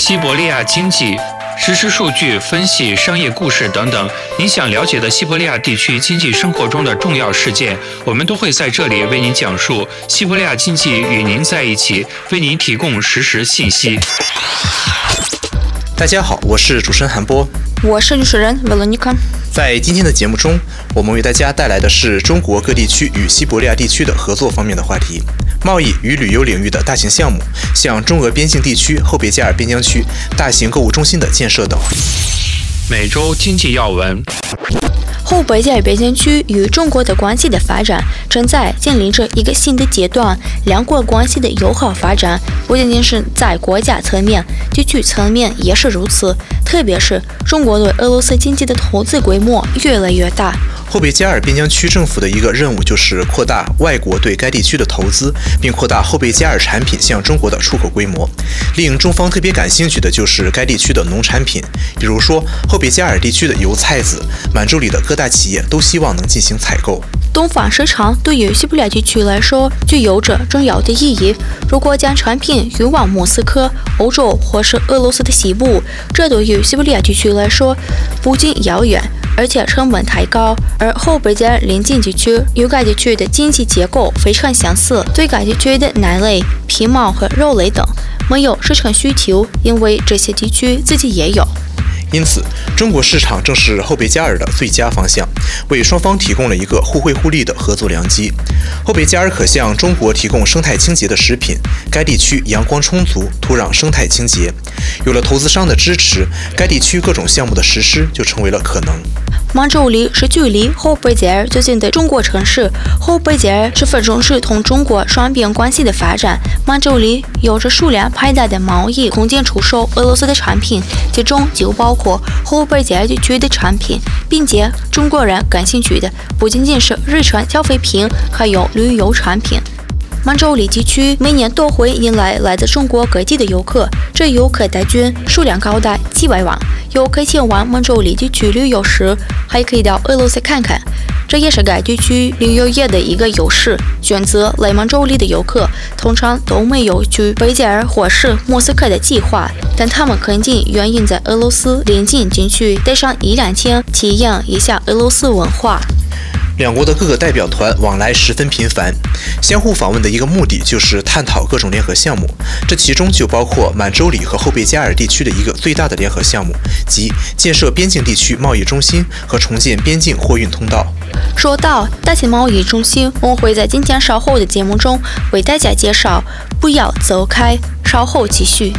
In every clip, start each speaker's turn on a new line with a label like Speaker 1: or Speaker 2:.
Speaker 1: 西伯利亚经济实时数据分析、商业故事等等，您想了解的西伯利亚地区经济生活中的重要事件，我们都会在这里为您讲述。西伯利亚经济与您在一起，为您提供实时信息。
Speaker 2: 大家好，我是主持人韩波，
Speaker 3: 我是主持人 Veronica。
Speaker 2: 在今天的节目中，我们为大家带来的是中国各地区与西伯利亚地区的合作方面的话题。贸易与旅游领域的大型项目，像中俄边境地区后备加尔边疆区大型购物中心的建设等。
Speaker 1: 每周经济要闻。
Speaker 3: 后北加尔边疆区与中国的关系的发展正在面临着一个新的阶段。两国关系的友好发展不仅仅是在国家层面，地区层面也是如此。特别是中国对俄罗斯经济的投资规模越来越大。
Speaker 2: 后贝加尔边疆区政府的一个任务就是扩大外国对该地区的投资，并扩大后贝加尔产品向中国的出口规模。令中方特别感兴趣的就是该地区的农产品，比如说后贝加尔地区的油菜籽，满洲里的各大企业都希望能进行采购。
Speaker 3: 东方市场对于西伯利亚地区来说具有着重要的意义。如果将产品运往莫斯科、欧洲或是俄罗斯的西部，这对于西伯利亚地区来说不仅遥远。而且成本太高，而后备加尔邻近地区与该地区的经济结构非常相似，对该地区的奶类、皮毛和肉类等没有市场需求，因为这些地区自己也有。
Speaker 2: 因此，中国市场正是后备加尔的最佳方向，为双方提供了一个互惠互利的合作良机。后备加尔可向中国提供生态清洁的食品，该地区阳光充足，土壤生态清洁。有了投资商的支持，该地区各种项目的实施就成为了可能。
Speaker 3: 满洲里是距离后贝加尔最近的中国城市。后贝加尔十分重视同中国双边关系的发展。满洲里有着数量庞大的贸易空间，出售俄罗斯的产品，其中就包括后贝加尔地区的产品，并且中国人感兴趣的不仅仅是日常消费品，还有旅游产品。满洲里地区每年都会迎来来自中国各地的游客，这游客大军数量高达几百万。游客前往满洲里地区旅游时，还可以到俄罗斯看看，这也是该地区旅游业的一个优势。选择来满洲里的游客通常都没有去北加尔或是莫斯科的计划，但他们肯定愿意在俄罗斯临近景区待上一两天，体验一下俄罗斯文化。
Speaker 2: 两国的各个代表团往来十分频繁，相互访问的一个目的就是探讨各种联合项目，这其中就包括满洲里和后备加尔地区的一个最大的联合项目，即建设边境地区贸易中心和重建边境货运通道。
Speaker 3: 说到大型贸易中心，我会在今天稍后的节目中为大家介绍。不要走开，稍后继续。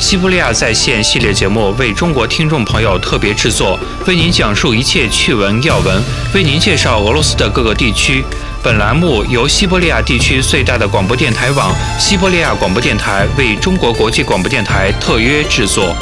Speaker 1: 西伯利亚在线系列节目为中国听众朋友特别制作，为您讲述一切趣闻要闻，为您介绍俄罗斯的各个地区。本栏目由西伯利亚地区最大的广播电台网——西伯利亚广播电台为中国国际广播电台特约制作。